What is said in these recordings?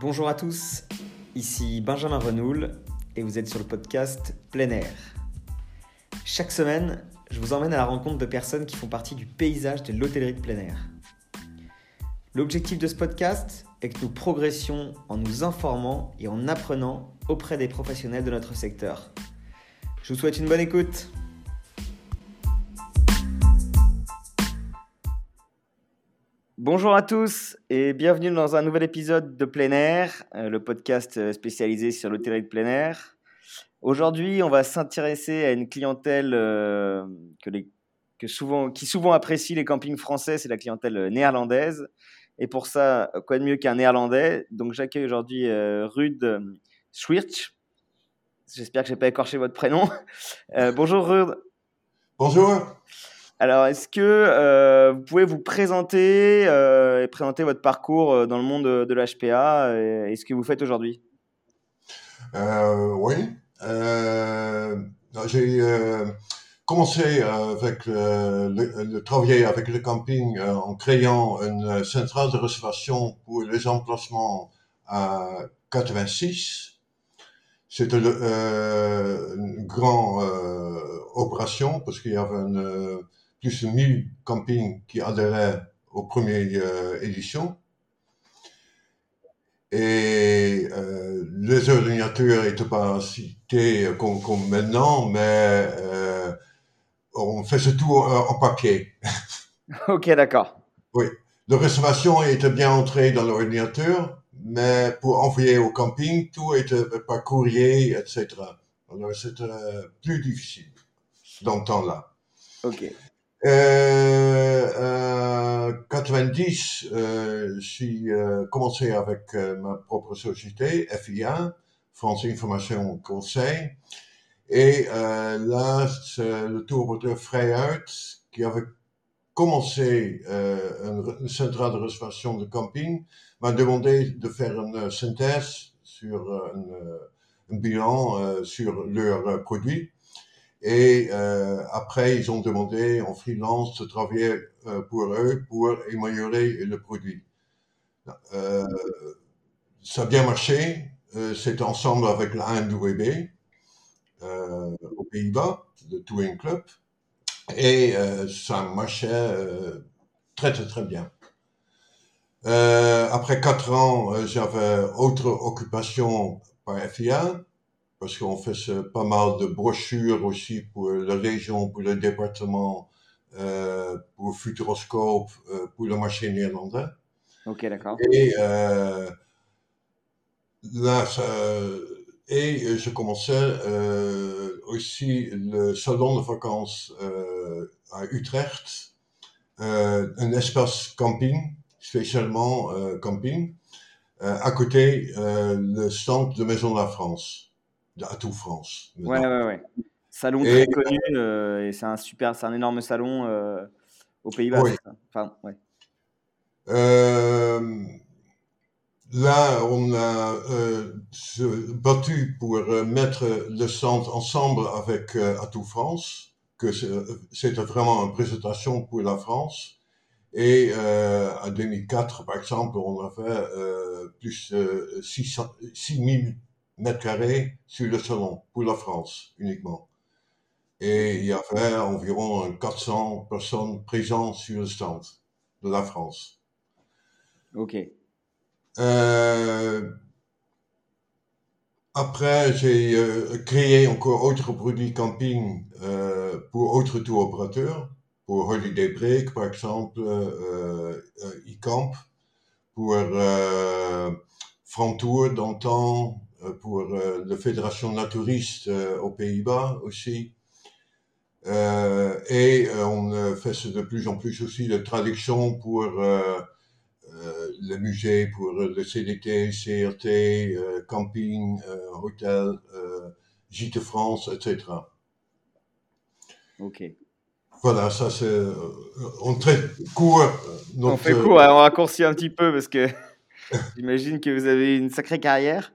Bonjour à tous, ici Benjamin Renoul et vous êtes sur le podcast Plein Air. Chaque semaine, je vous emmène à la rencontre de personnes qui font partie du paysage de l'hôtellerie de plein air. L'objectif de ce podcast est que nous progressions en nous informant et en apprenant auprès des professionnels de notre secteur. Je vous souhaite une bonne écoute. Bonjour à tous et bienvenue dans un nouvel épisode de Plein Air, euh, le podcast euh, spécialisé sur l'hôtellerie de plein air. Aujourd'hui, on va s'intéresser à une clientèle euh, que souvent, qui souvent apprécie les campings français, c'est la clientèle néerlandaise. Et pour ça, quoi de mieux qu'un néerlandais? Donc j'accueille aujourd'hui Ruud Schwirch. J'espère que je n'ai pas écorché votre prénom. bonjour Ruud. Bonjour. Alors, est-ce que euh, vous pouvez vous présenter euh, et présenter votre parcours euh, dans le monde de, l'HPA et, ce que vous faites aujourd'hui? Oui. J'ai commencé avec le, travailler avec le camping en créant une centrale de réservation pour les emplacements à 86. C'était une grande opération parce qu'il y avait une plus de 1000 campings qui adhéraient aux premières euh, éditions. Et euh, les ordinateurs n'étaient pas cités comme, comme maintenant, mais euh, on faisait tout en, papier. ok, d'accord. Oui. La réservation était bien entrée dans l'ordinateur, mais pour envoyer au camping, tout était par courrier, etc. Alors c'était plus difficile dans ce temps-là. Ok. Euh, 90, euh, j'ai euh, commencé avec euh, ma propre société, FIA, France Information Conseil. Et euh, là, le tour de qui avait commencé une, une, centrale de réservation de camping, m'a demandé de faire une synthèse sur un bilan sur leurs produits. Et euh, après, ils ont demandé en freelance de travailler euh, pour eux pour améliorer le produit. Euh, ça a bien marché. Euh, c'est ensemble avec la euh, aux Pays-Bas, le Touring Club. Et euh, ça marchait très, très, très bien. après quatre ans, j'avais autre occupation par FIA parce qu'on fait pas mal de brochures aussi pour la région, pour le département, euh, pour Futuroscope, euh, pour le marché néerlandais. Ok, d'accord. Et euh, là, ça, et je commençais euh, aussi le salon de vacances à Utrecht, un espace camping, spécialement camping, à côté le stand de Maison de la France à tout France. Ouais, ouais, ouais. Salon très connu euh, et c'est un super, c'est un énorme salon euh, aux Pays-Bas. Oui. Enfin, ouais. Euh, là, on a euh, battu pour euh, mettre le centre ensemble avec euh, Atout France, que c'était vraiment une présentation pour la France. Et euh, en 2004, par exemple, on avait plus de 6000 mètres carrés sur le salon pour la France uniquement. Et il y avait environ 400 personnes présentes sur le stand de la France. Ok. Euh, après, j'ai euh, créé encore autres produits camping euh, pour autres tours opérateurs, pour Holiday Break par exemple, e-camp, pour euh, Frantour d'antan, pour euh, la Fédération naturiste euh, aux Pays-Bas aussi. Euh, et on fait de plus en plus aussi de traduction pour euh, le musée, pour le CDT, CRT, camping, hôtel, Gîte France, etc. Ok. Voilà, ça c'est. On traite court. Notre... On fait court, on raccourcit un petit peu parce que j'imagine que vous avez une sacrée carrière.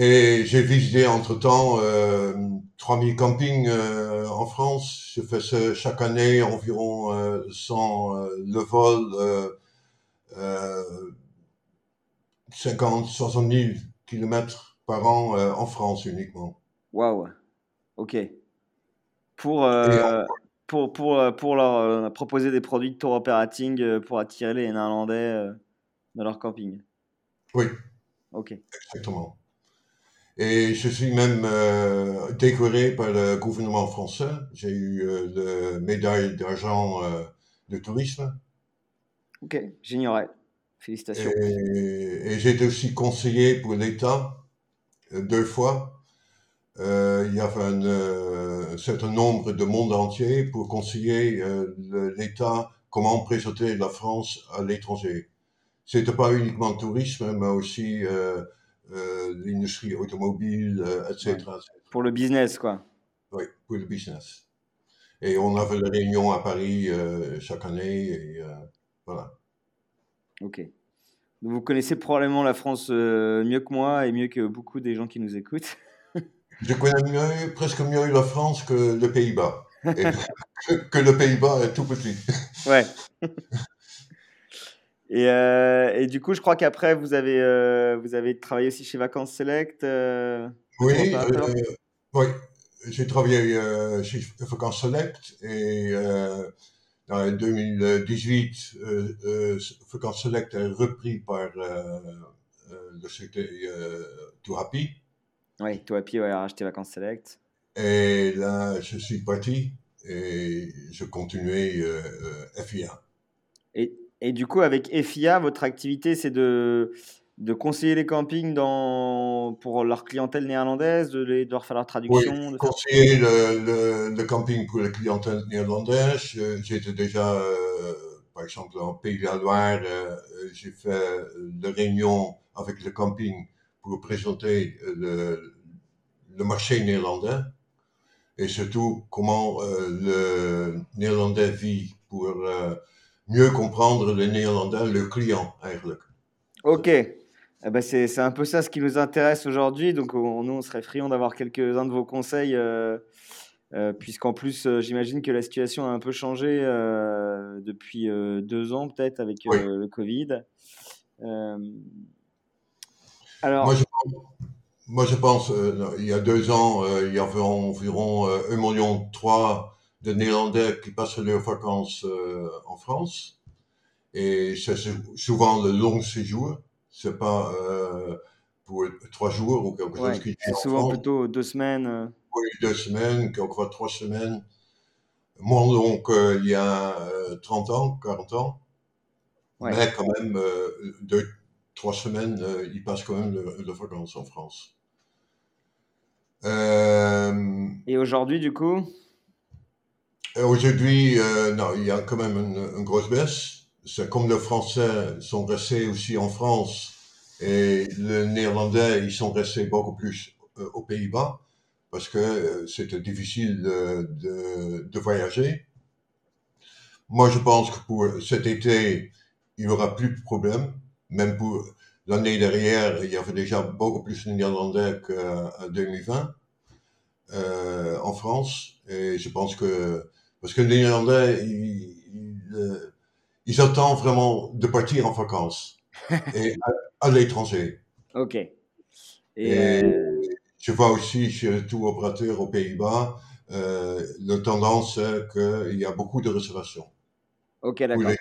Et j'ai visité entre-temps euh, 3000 campings euh, en France. Je fais chaque année environ euh, 100 euh, le vol, euh, 50, 60 000 kilomètres par an euh, en France uniquement. Waouh. Ok. Pour, pour, pour, pour leur proposer des produits de tour operating pour attirer les Néerlandais dans leur camping. Oui, Ok. exactement. Et je suis même euh, décoré par le gouvernement français. J'ai eu euh, la médaille d'argent euh, de tourisme. Ok. J'ignorais. Félicitations. Et, et j'ai été aussi conseiller pour l'État euh, deux fois. Euh, il y avait un, euh, un certain nombre de monde entier pour conseiller euh, le- l'État comment présenter la France à l'étranger. C'était pas uniquement le tourisme, mais aussi l'industrie automobile, euh, etc., etc. Pour le business, quoi. Oui, pour le business. Et on avait des réunions à Paris euh, chaque année. Et, euh, voilà. Ok. Donc, vous connaissez probablement la France euh, mieux que moi et mieux que beaucoup des gens qui nous écoutent. Je connais mieux, presque mieux la France que le Pays-Bas. Que, que le Pays-Bas est tout petit. Ouais. Et, euh, et du coup, je crois qu'après, vous avez, euh, vous avez travaillé aussi chez Vacances Select. euh, Oui, oui. J'ai travaillé chez Vacances Select et en 2018, euh, euh, Vacances Select est repris par le société euh, Too Happy. Oui, puis ouais, a racheté Vacances Select. Et là, je suis parti et je continuais FIA. Et, et du coup, avec FIA, votre activité, c'est de, de conseiller les campings dans, pour leur clientèle néerlandaise, de, les- de leur faire leur Oui, traduction. de faire- conseiller le, le, le camping pour la clientèle néerlandaise. J'étais déjà, euh, par exemple, en Pays de la Loire, euh, j'ai fait des réunions avec le camping pour présenter le, le marché néerlandais et surtout comment euh, le néerlandais vit pour euh, mieux comprendre le néerlandais, le client, eigenlijk. Ok. Eh ben, c'est c'est un peu ça ce qui nous intéresse aujourd'hui. Donc, on- nous, on serait friands d'avoir quelques-uns de vos conseils, euh, euh, puisqu'en plus, euh, j'imagine que la situation a un peu changé depuis deux ans, peut-être, avec Oui. le Covid. Alors, Moi, je pense, moi, je pense il y a deux ans, il y avait environ euh, 1,3 million de Néerlandais qui passaient leurs vacances euh, en France. Et c'est sou- souvent le long séjour. C'est pas euh, pour trois jours ou quelque ouais, chose qui c'est en souvent France. plutôt deux semaines. euh, Oui, deux semaines, quelquefois trois semaines. Moi, donc, euh, il y a euh, 30 ans, 40 ans. Ouais. Mais quand même, deux, trois semaines, ils passent quand même le, le vacances en France. Et aujourd'hui, du coup, Aujourd'hui, euh, non, il y a quand même une, grosse baisse. C'est comme les Français sont restés aussi en France et les Néerlandais, ils sont restés beaucoup plus euh, aux Pays-Bas parce que euh, c'était difficile de, de, voyager. Moi, je pense que pour cet été, il n'y aura plus de problème. Même pour l'année derrière, il y avait déjà beaucoup plus de Néerlandais qu'en 2020 euh, en France. Et je pense que parce que les Néerlandais, ils, ils, euh, ils attendent vraiment de partir en vacances et à, à l'étranger. ok. Et, Et euh, je vois aussi chez le tour opérateur aux Pays-Bas, euh, la tendance qu'il y a beaucoup de réservations. ok, d'accord. les-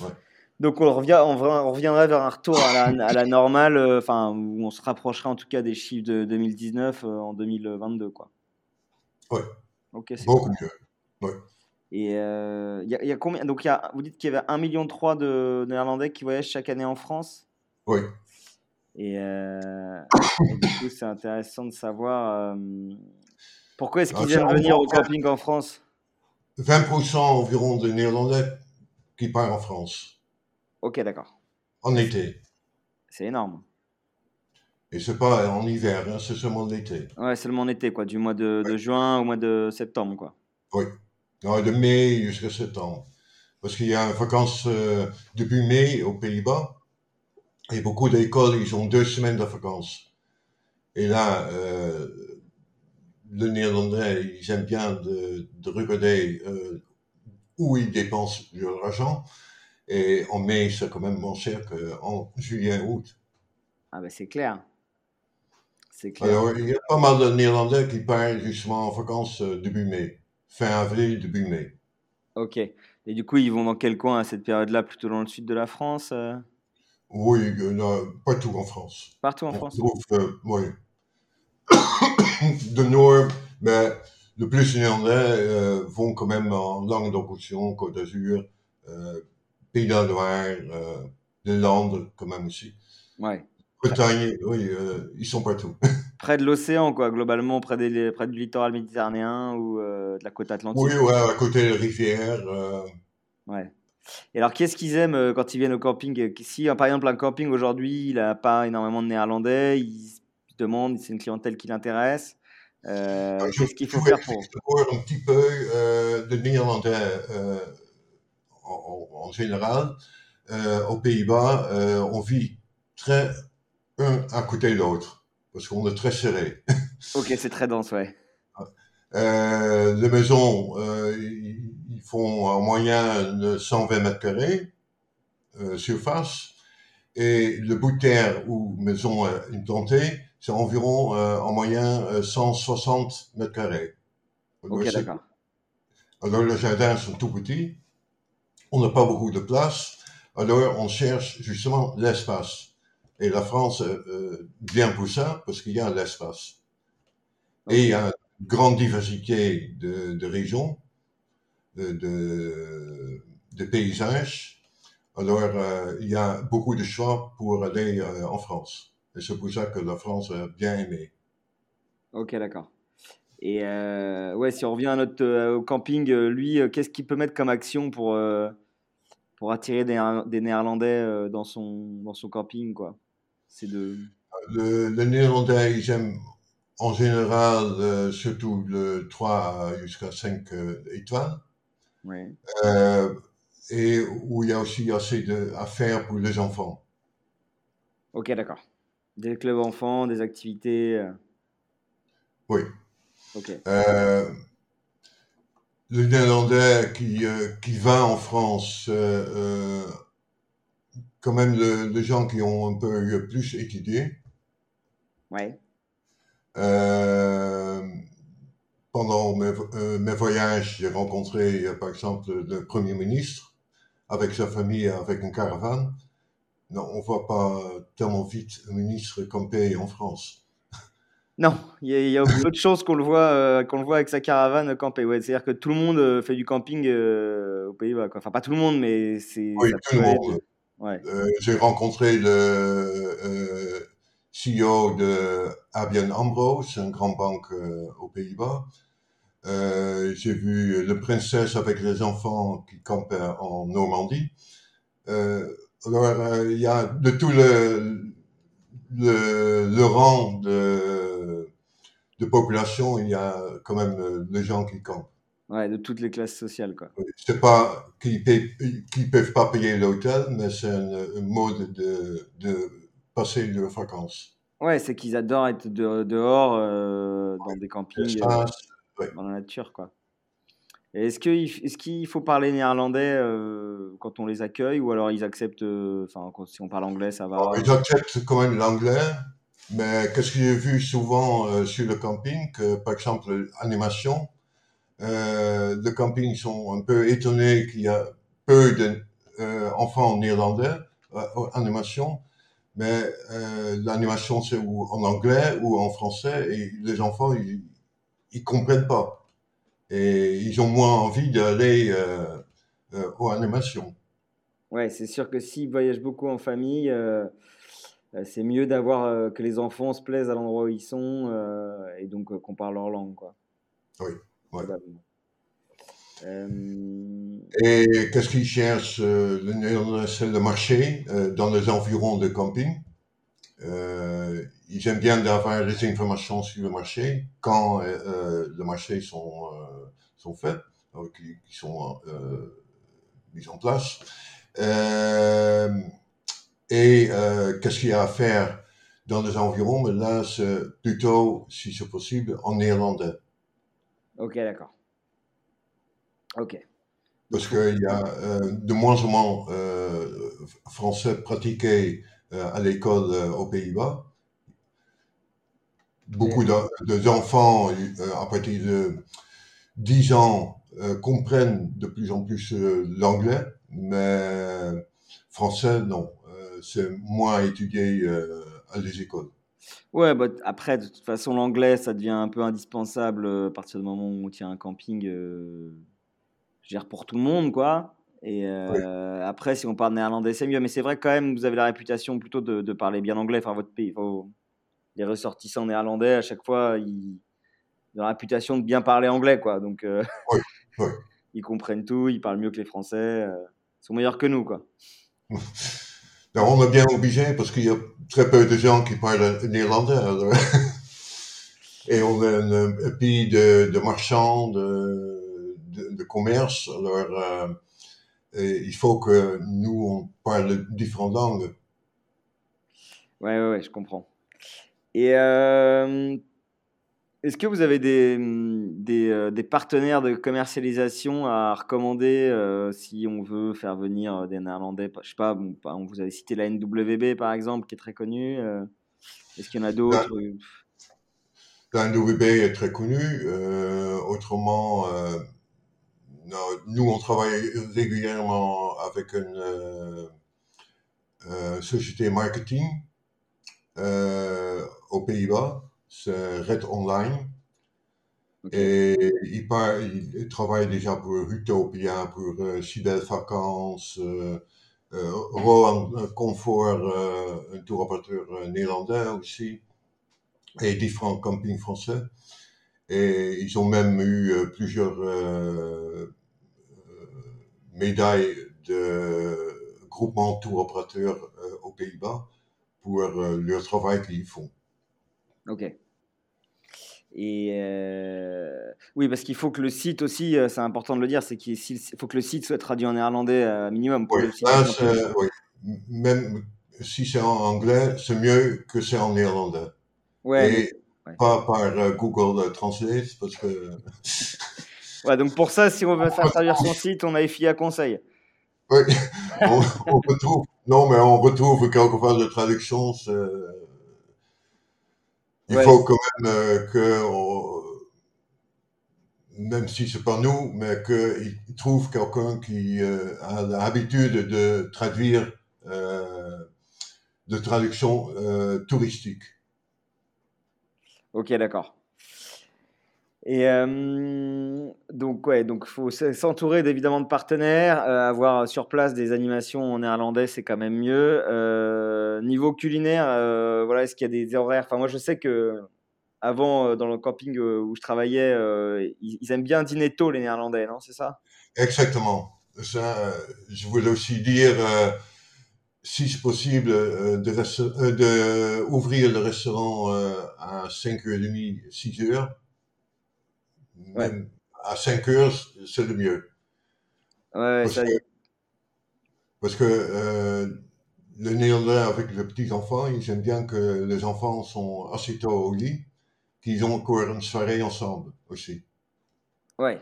Ouais. Donc on, revient, on, on reviendrait vers un retour à la, à la normale, euh, enfin où on se rapprocherait en tout cas des chiffres de 2019 euh, en 2022, quoi. Ouais. Ok, c'est Beaucoup cool. mieux. Et euh, il y, a- il y a combien Donc y a, vous dites qu'il y avait 1,3 million de Néerlandais qui voyagent chaque année en France. Oui. Et, euh, et du coup, c'est intéressant de savoir euh, pourquoi est-ce Ah, qu'ils aiment venir au camping en France? 20% environ de Néerlandais qui partent en France Ok, d'accord. en été. C'est énorme. Et c'est pas en hiver, hein, c'est seulement l'été. Ouais, seulement en été, quoi, du mois de, de juin au mois de septembre, quoi. Oui. Non, de mai jusqu'à septembre. Parce qu'il y a une vacances euh, depuis mai aux Pays-Bas. Et beaucoup d'écoles, ils ont deux semaines de vacances. Et là, euh, les Néerlandais, ils aiment bien de, de regarder euh, où ils dépensent leur argent. Et en mai, c'est quand même moins cher qu'en juillet, août. Ah ben c'est clair. C'est clair. Alors, il y a pas mal de Néerlandais qui partent justement en vacances euh, début mai, fin avril, début mai. Ok. Et du coup, ils vont dans quel coin à cette période-là? Plutôt dans le sud de la France euh? Oui, euh, partout en France. Partout en On France trouve, euh, oui. de nord, mais le plus les Néerlandais euh, vont quand même en Languedoc-Roussillon, Côte d'Azur, Pays de la Loire, les Landes quand même aussi. Ouais. Bretagne, oui, ils sont partout. Près de l'océan, quoi, globalement, près, des, près du littoral méditerranéen ou euh, de la côte atlantique. Oui, ouais, à côté des rivières. euh, Ouais. Et alors, qu'est-ce qu'ils aiment euh, quand ils viennent au camping? Si, par exemple, un camping aujourd'hui, il n'a pas énormément de néerlandais, ils se demandent, c'est une clientèle qui l'intéresse. Euh, je- qu'est-ce qu'il faut faire pour. un petit peu de Néerlandais en, général. Aux Pays-Bas, on vit très un à côté de l'autre parce qu'on est très serré. Ok, c'est très dense, ouais. Euh, les maisons, euh, ils font en moyenne 120 mètres carrés euh, surface et le bout de terre où maison est implantée, c'est environ euh, en moyenne euh, 160 mètres carrés. Ok, d'accord. alors les jardins sont tout petits, on n'a pas beaucoup de place, alors on cherche justement l'espace. Et la France euh, euh, vient pour ça parce qu'il y a l'espace. Et il y a une grande diversité de, de régions, de, paysages. Alors, euh, il y a beaucoup de choix pour aller euh, en France. Et c'est pour ça que la France a bien aimé. Ok, d'accord. Et ouais, si on revient à notre, au camping, lui, qu'est-ce qu'il peut mettre comme action pour, pour attirer des, des Néerlandais dans, son, dans son camping, quoi? C'est de. Le, le néerlandais, ils aiment en général euh, surtout le 3 jusqu'à 5 euh, étoiles. Euh, et où il y a aussi assez faire pour les enfants. Ok, d'accord. Des clubs enfants, des activités. euh, Oui. Ok. Euh, le néerlandais qui, euh, qui va en France, euh, euh, quand même les gens qui ont un peu plus étudié. Ouais. Euh, pendant mes, euh, mes voyages, j'ai rencontré par exemple le Premier ministre avec sa famille, avec une caravane. Non, on voit pas tellement vite un ministre camper en France. Non, il y y a peu de chances qu'on le voit, euh, qu'on le voit avec sa caravane camper. Ouais, c'est-à-dire que tout le monde euh, fait du camping aux Pays-Bas. Enfin, pas tout le monde, mais c'est. Oui, tout le monde. de- Euh, j'ai rencontré le euh, CEO de ABN AMRO, c'est une grande banque euh, aux Pays-Bas. J'ai vu le princesse avec les enfants qui campaient en Normandie. Alors, il y a de tout le, le, le rang de, de population, il y a quand même des gens qui campent. Ouais, de toutes les classes sociales, quoi. C'est pas qu'ils qu'ils peuvent pas payer l'hôtel, mais c'est un, un mode de, de passer leurs vacances. Ouais, c'est qu'ils adorent être de- dehors euh, dans des campings, euh, dans la nature, quoi. Est-ce qu'il est faut parler néerlandais euh, quand on les accueille ou alors ils acceptent, enfin, si on parle anglais, ça va? alors, ils acceptent quand même l'anglais, mais qu'est-ce que j'ai vu souvent sur le camping, que par exemple l'animation, euh, le camping sont un peu étonnés qu'il y a peu d'enfants néerlandais euh, en animation, mais euh, l'animation c'est ou en anglais ou en français et les enfants ils, ils comprennent pas et ils ont moins envie d'aller euh, euh, aux animations. Ouais, c'est sûr que s'ils voyagent beaucoup en famille, euh, euh, c'est mieux d'avoir euh, que les enfants se plaisent à l'endroit où ils sont euh, et donc euh, qu'on parle leur langue, quoi. Oui, ouais. Euh, Et qu'est-ce qu'ils cherchent euh, le c'est marché euh, dans les environs de camping? Ils aiment bien d'avoir des informations sur le marché quand les marchés sont, sont faits, qui, qui sont mis en place. Et qu'est-ce qu'il y a à faire dans les environs? Mais là, c'est plutôt, si c'est possible, en néerlandais. Ok, d'accord. Ok. Parce qu'il y a euh, de moins en moins euh, français pratiqués à l'école aux Pays-Bas. Beaucoup d'enfants, à partir de 10 ans, comprennent de plus en plus l'anglais, mais français, non. C'est moins étudié à les écoles. Ouais, bah, après, de toute façon, l'anglais, ça devient un peu indispensable à partir du moment où tu as un camping, je dire, pour tout le monde, quoi. Et après, si on parle néerlandais, c'est mieux. Mais c'est vrai quand même, vous avez la réputation plutôt de, parler bien anglais. Enfin, votre pays, les ressortissants néerlandais, à chaque fois, ils, ont la réputation de bien parler anglais, quoi. Donc, ils comprennent tout, ils parlent mieux que les Français. ils sont meilleurs que nous, quoi. on est bien obligé parce qu'il y a très peu de gens qui parlent néerlandais. Et on est un, pays de, marchands, de, de, commerce. Alors, il faut que nous, on parle différentes langues. Ouais, ouais, ouais je comprends. Et euh, est-ce que vous avez des, des, euh, des, partenaires de commercialisation à recommander euh, si on veut faire venir des Néerlandais? Je sais pas, bon, vous avez cité la NWB par exemple, qui est très connue. Est-ce qu'il y en a d'autres La, la, NWB est très connue. autrement, nous, on travaille régulièrement avec une euh, euh, société marketing euh, aux Pays-Bas, c'est Red Online. Et il, il, travaille déjà pour Utopia, pour Sibel Vacances, Roland Comfort, un tour opérateur néerlandais aussi, et différents campings français. Et ils ont même eu plusieurs médaille de groupement tour opérateur euh, aux Pays-Bas pour euh, leur travail qu'ils font. Ok. Et euh, oui, parce qu'il faut que le site aussi, c'est important de le dire, c'est qu'il faut que le site soit traduit en néerlandais minimum. oui, même si c'est en anglais, c'est mieux que c'est en néerlandais. Ouais. Et pas par Google Translate, parce que Ouais, donc pour ça, si on veut faire traduire son site, on a FIA Conseil. Oui, on, retrouve, non, mais on retrouve quelquefois de traduction. Il faut quand même euh, que, même si c'est pas nous, mais qu'ils trouvent quelqu'un qui euh, a l'habitude de traduire euh, de traduction touristique. Ok, d'accord. Et donc, ouais, donc faut s'entourer évidemment de partenaires, avoir sur place des animations en néerlandais, c'est quand même mieux. niveau culinaire, voilà, est-ce qu'il y a des horaires? Enfin, moi, je sais que avant, dans le camping où je travaillais, ils, aiment bien dîner tôt, les Néerlandais, non? C'est ça? Exactement. Je voulais aussi dire, si c'est possible, de, ouvrir le restaurant à 5h30, 6h à 5 heures, c'est le mieux. Ouais, parce, ça que, parce que euh, le néerlandais avec les petits enfants, ils aiment bien que les enfants sont assez tôt au lit, qu'ils ont encore une soirée ensemble aussi. Ouais.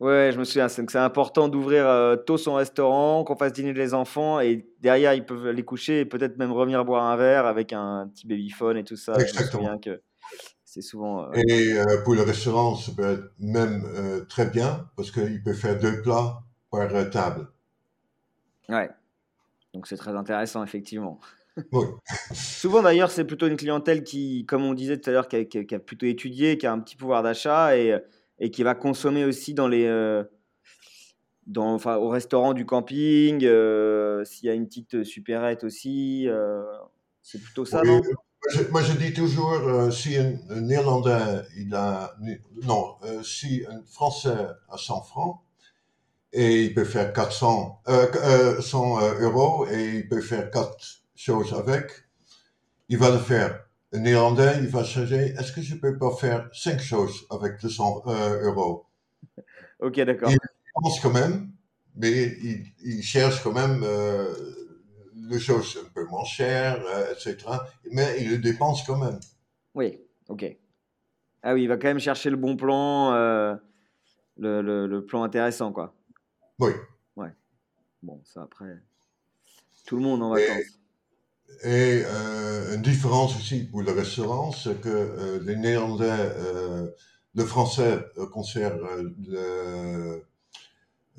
Ouais, je me souviens, c'est important d'ouvrir euh, tôt son restaurant, qu'on fasse dîner les enfants et derrière ils peuvent aller coucher et peut-être même revenir boire un verre avec un petit babyphone et tout ça. Exactement. Je me souviens que c'est souvent. Euh, et euh, pour le restaurant, ça peut être même euh, très bien parce qu'il peut faire deux plats par table. Ouais. Donc c'est très intéressant, effectivement. Oui. Souvent d'ailleurs, c'est plutôt une clientèle qui, comme on disait tout à l'heure, qui, a plutôt étudié, qui a un petit pouvoir d'achat et, et, qui va consommer aussi dans les, dans, enfin, au restaurant du camping. S'il y a une petite supérette aussi, c'est plutôt ça, non? Moi, je dis toujours, euh, si un, Néerlandais, il a, non, euh, si un Français a 100 francs, et il peut faire 400, euh, 100 euh, euros, et il peut faire quatre choses avec, il va le faire. Un Néerlandais, il va chercher, est-ce que je peux pas faire cinq choses avec 200 euros? Ok, d'accord. Il pense quand même, mais il, il cherche quand même les choses un peu moins chères, euh, etc. Mais il le dépense quand même. Oui, ok. Ah oui, il va quand même chercher le bon plan, euh, le, le, plan intéressant, quoi. Oui. Ouais. Bon, ça après, tout le monde en vacances. et euh, une différence aussi pour le restaurant, c'est que euh, les Néerlandais, le français conserve le,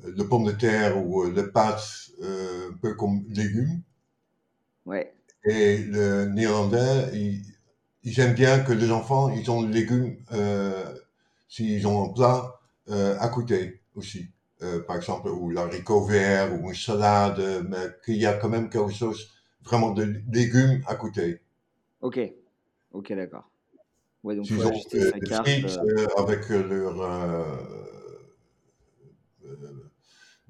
le pomme de terre ou les pâtes un peu comme légumes. Ouais. Et le néerlandais, ils, ils aiment bien que les enfants, ils ont les légumes, s'ils ont un plat, à côté aussi. par exemple, ou l'haricot vert ou une salade, mais qu'il y a quand même quelque chose vraiment de légumes à côté. Ok, ok, d'accord. Ouais, donc ajuster sa carte. Frites, euh... avec leur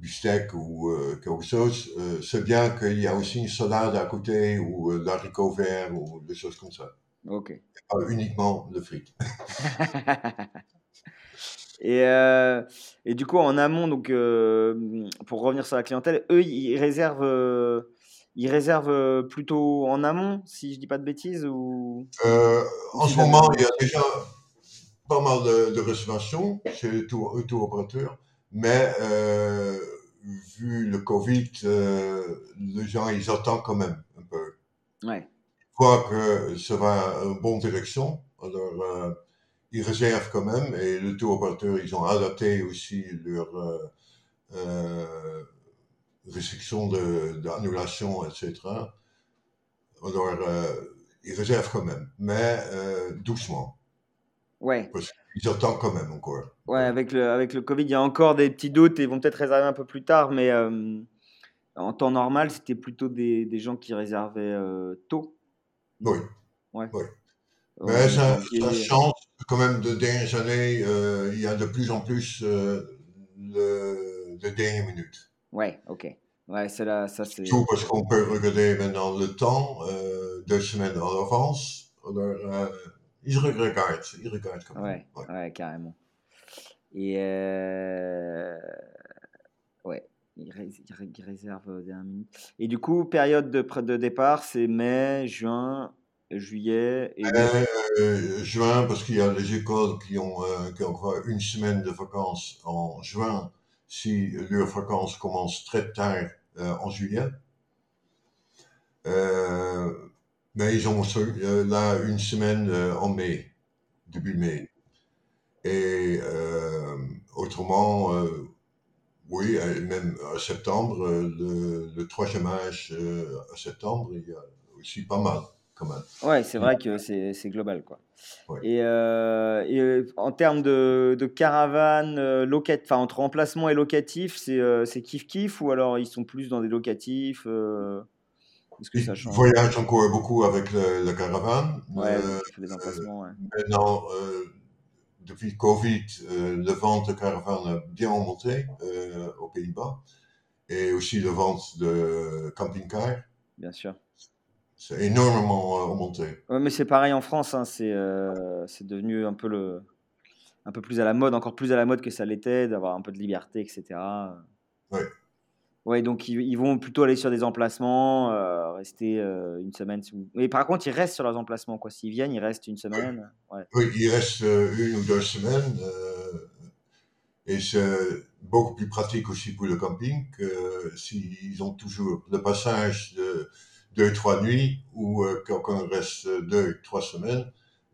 euh, bistec ou euh, quelque chose, c'est bien qu'il y a aussi une salade à côté ou l'haricot vert ou des choses comme ça. Ok. pas uniquement le frites. Et, et, du coup, en amont, donc, pour revenir sur la clientèle, eux, ils réservent ils réservent euh, plutôt en amont, si je dis pas de bêtises ou... Euh, en ce moment, il y a déjà pas mal de, réservations chez les tour, opérateurs, mais euh, vu le Covid, les gens, ils attendent quand même un peu. Ouais. Quoi que ça va en bonne direction, alors ils réservent quand même, et les tour opérateurs, ils ont adapté aussi leur restriction d'annulation, etc. Alors, euh, ils réservent quand même, mais euh, doucement. Ouais. Parce qu'ils attendent quand même encore. Ouais, avec le, avec le Covid, il y a encore des petits doutes et ils vont peut-être réserver un peu plus tard, mais euh, en temps normal, c'était plutôt des, des, gens qui réservaient tôt. Oui. Ouais. oui. Mais ça, ça, change quand même de dernières années. il y a de plus en plus le, de dernière minute. Ouais, ok. Ouais, c'est là, ça c'est. Tout parce qu'on peut regarder maintenant le temps, euh, deux semaines en avance. Alors, ils regardent, ils regardent quand même. Ouais, ouais. carrément. Et euh, ouais, ils, réservent des minutes. Et du coup, période de, de départ, c'est mai, juin, juillet et euh, juin parce qu'il y a les écoles qui ont, euh, qui ont une semaine de vacances en juin si leurs vacances commencent très tard euh, en juillet. Euh, mais ils ont euh, là une semaine en mai, début mai. Et autrement, oui, même à septembre, le, le troisième âge à septembre, il y a aussi pas mal quand même. Ouais, c'est vrai que c'est global quoi. Et, euh, et, euh, en termes de, de caravane, euh, enfin entre emplacement et locatif, c'est kiff kiff ou alors ils sont plus dans des locatifs Est-ce que ça change Ils voyagent encore beaucoup avec la caravane. Ouais, les emplacements. Ouais. Maintenant, depuis le Covid, le vente de caravane a bien monté aux Pays-Bas et aussi le vente de camping-car. Bien sûr. C'est énormément euh, remonté. Ouais, mais c'est pareil en France. Hein, c'est euh, devenu un peu, le, un peu plus à la mode, encore plus à la mode que ça l'était, d'avoir un peu de liberté, etc. Oui. Ouais, donc ils, vont plutôt aller sur des emplacements, euh, rester une semaine. Mais par contre, ils restent sur leurs emplacements. Quoi. S'ils viennent, ils restent une semaine. Ouais. Oui, ils restent une ou deux semaines. et c'est beaucoup plus pratique aussi pour le camping que s'ils ont toujours le passage de deux, trois nuits ou euh, qu'on reste deux, trois semaines,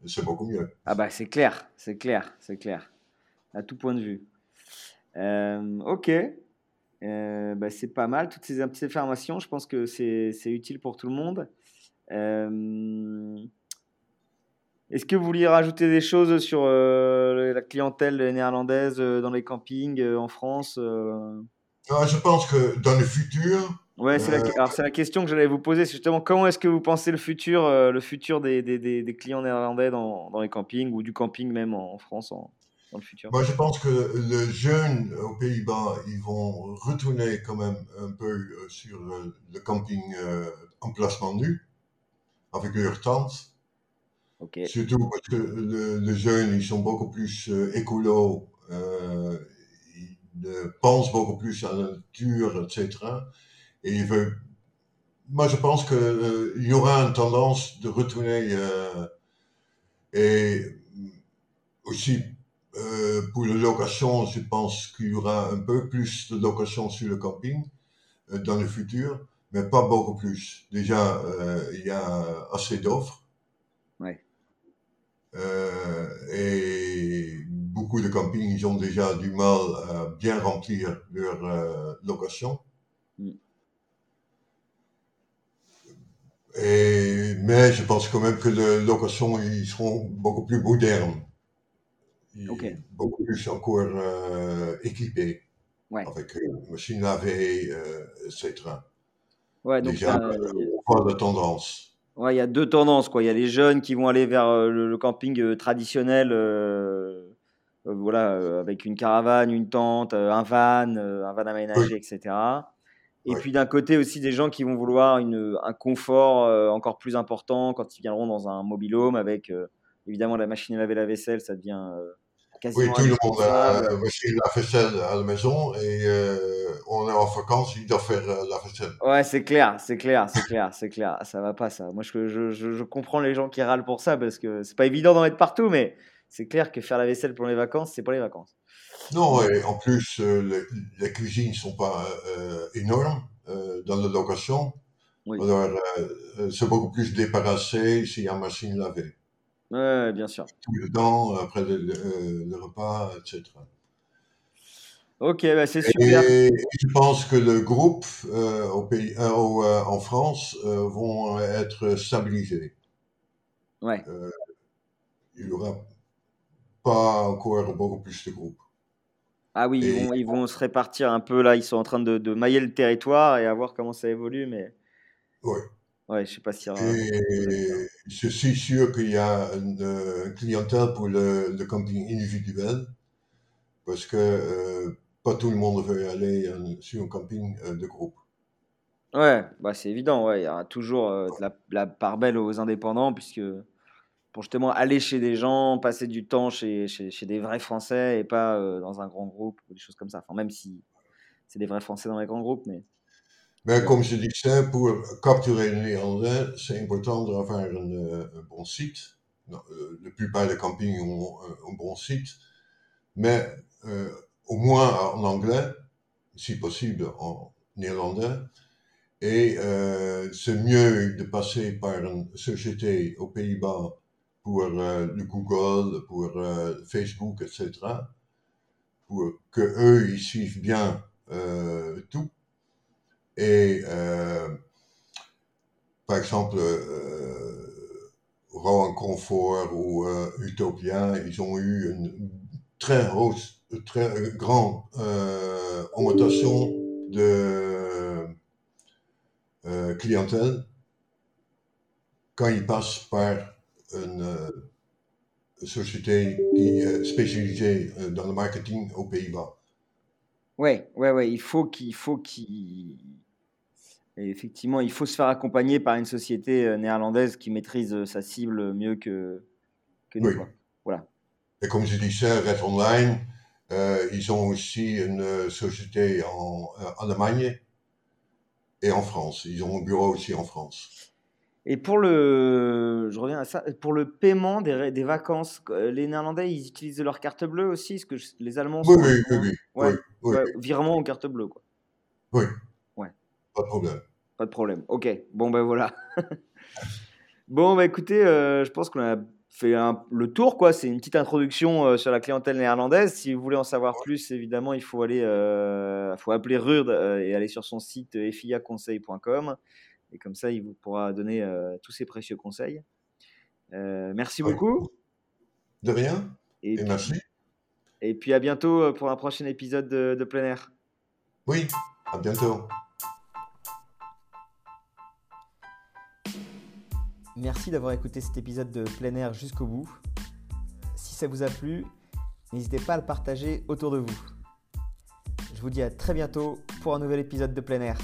c'est beaucoup mieux. Ah bah c'est clair, c'est clair, c'est clair, à tout point de vue. Euh, ok, euh, bah, c'est pas mal, toutes ces petites informations, je pense que c'est utile pour tout le monde. Est-ce que vous vouliez rajouter des choses sur la clientèle néerlandaise dans les campings en France Je pense que dans le futur, Ouais, c'est la, euh, alors c'est la question que j'allais vous poser. justement, comment est-ce que vous pensez le futur, euh, le futur des, des, des, clients néerlandais dans, dans, les campings ou du camping même en, France en, dans le futur Moi, je pense que les jeunes aux Pays-Bas, ils vont retourner quand même un peu euh, sur le, camping en placement nu avec leur tente. Okay. Surtout parce que les jeunes, ils sont beaucoup plus écolo, ils pensent beaucoup plus à la nature, etc. Et il veut. Moi, je pense qu'il euh, y aura une tendance de retourner. Euh, et aussi, euh, pour la location, je pense qu'il y aura un peu plus de location sur le camping dans le futur. mais pas beaucoup plus. Déjà, il y a assez d'offres. Ouais. et beaucoup de campings, ils ont déjà du mal à bien remplir leur location. Mm. Et, mais je pense quand même que les locations, ils seront beaucoup plus modernes. Beaucoup plus encore euh, équipés. Avec euh, machine lavée, euh, etc. Ouais, donc Déjà, la tendance. Ouais, il y a deux tendances. Quoi. Il y a les jeunes qui vont aller vers le, camping traditionnel, voilà, avec une caravane, une tente, un van, un van aménagé, etc. Et puis d'un côté aussi des gens qui vont vouloir une, un confort euh, encore plus important quand ils viendront dans un mobile home avec euh, évidemment la machine à laver la vaisselle, ça devient euh. Oui, tout le monde a la vaisselle à la maison et on est en vacances, il doit faire la vaisselle. Ouais, c'est clair, c'est clair, c'est clair, c'est clair. Ça va pas ça. Moi, je, je, je, comprends les gens qui râlent pour ça parce que c'est pas évident d'en mettre partout, mais c'est clair que faire la vaisselle pour les vacances, c'est pas les vacances. Non, et en plus, euh, les, cuisines ne sont pas euh, énormes euh, dans la location. Alors, c'est beaucoup plus débarrassé s'il y a une machine lavée. Oui, bien sûr. Tout dedans, après le, repas, etc. Ok, bah, c'est super. Et, je pense que le groupe au pays, en France vont être stabilisés. Ouais. il n'y aura pas encore beaucoup plus de groupes. Ah oui, ils, vont, ils, vont, se répartir un peu là. Ils sont en train de, de, mailler le territoire et à voir comment ça évolue. Mais ouais, ouais je sais pas si. Je suis sûr qu'il y a une, clientèle pour le, le, camping individuel parce que euh, pas tout le monde veut aller sur un camping euh, de groupe. Ouais, bah c'est évident. Ouais, il y aura toujours euh, la, la, part belle aux indépendants puisque pour justement aller chez des gens, passer du temps chez, chez, chez des vrais Français et pas euh, dans un grand groupe ou des choses comme ça. Enfin, même si c'est des vrais Français dans les grands groupes, mais. Mais comme je disais, pour capturer les Néerlandais, c'est important d'avoir un, euh, un, bon site. Non, euh, la plupart des campings ont un, bon site, mais au moins en anglais, si possible en néerlandais. Et c'est mieux de passer par une société aux Pays-Bas pour euh, le Google, pour euh, Facebook, etc., pour que eux ils suivent bien euh, tout. Et par exemple, Rowan Comfort ou Utopia, ils ont eu une très grosse, très grande augmentation de clientèle quand ils passent par une euh, société qui est spécialisée euh, dans le marketing aux Pays-Bas. Oui, ouais, ouais, il faut qu'il faut effectivement, il faut se faire accompagner par une société euh, néerlandaise qui maîtrise sa cible mieux que, que nous. Voilà. Et comme je disais, Red Online, ils ont aussi une société en Allemagne et en France. Ils ont un bureau aussi en France. Et pour le, je reviens à ça, pour le paiement des, des vacances, les Néerlandais, ils utilisent leur carte bleue aussi, parce que les Allemands oui, oui, oui, oui, oui, virement en carte bleue, quoi. Oui. Pas de problème. Pas de problème. Ok. Bon ben voilà. bon ben écoutez, euh, je pense qu'on a fait le tour, quoi. C'est une petite introduction euh, sur la clientèle néerlandaise. Si vous voulez en savoir plus, évidemment, il faut aller, euh, faut appeler Rurd et aller sur son site fiaconseil.com. Et comme ça, il vous pourra donner euh, tous ses précieux conseils. Euh, merci beaucoup. De rien. Et, merci. Et puis à bientôt euh, pour un prochain épisode de, de plein air. Oui, à bientôt. Merci d'avoir écouté cet épisode de plein air jusqu'au bout. Si ça vous a plu, n'hésitez pas à le partager autour de vous. Je vous dis à très bientôt pour un nouvel épisode de plein air.